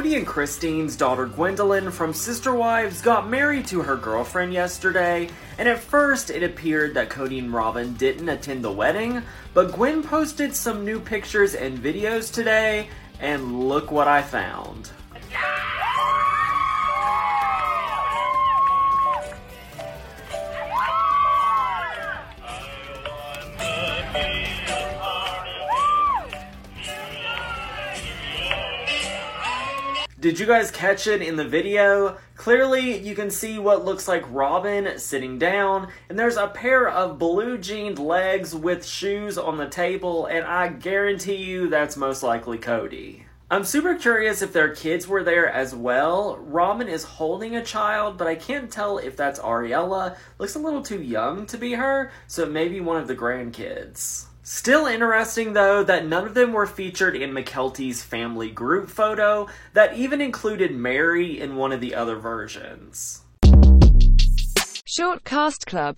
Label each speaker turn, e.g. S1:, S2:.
S1: Kody and Christine's daughter Gwendlyn from Sister Wives got married to her girlfriend yesterday, and at first it appeared that Kody and Robyn didn't attend the wedding, but Gwen posted some new pictures and videos today, and look what I found. Did you guys catch it in the video? Clearly, you can see what looks like Robyn sitting down, and there's a pair of blue jeaned legs with shoes on the table, and I guarantee you that's most likely Kody. I'm super curious if their kids were there as well. Robyn is holding a child, but I can't tell if that's Ariella. Looks a little too young to be her, so it may be one of the grandkids. Still interesting though that none of them were featured in McKelty's family group photo that even included Meri in one of the other versions.
S2: Short Cast Club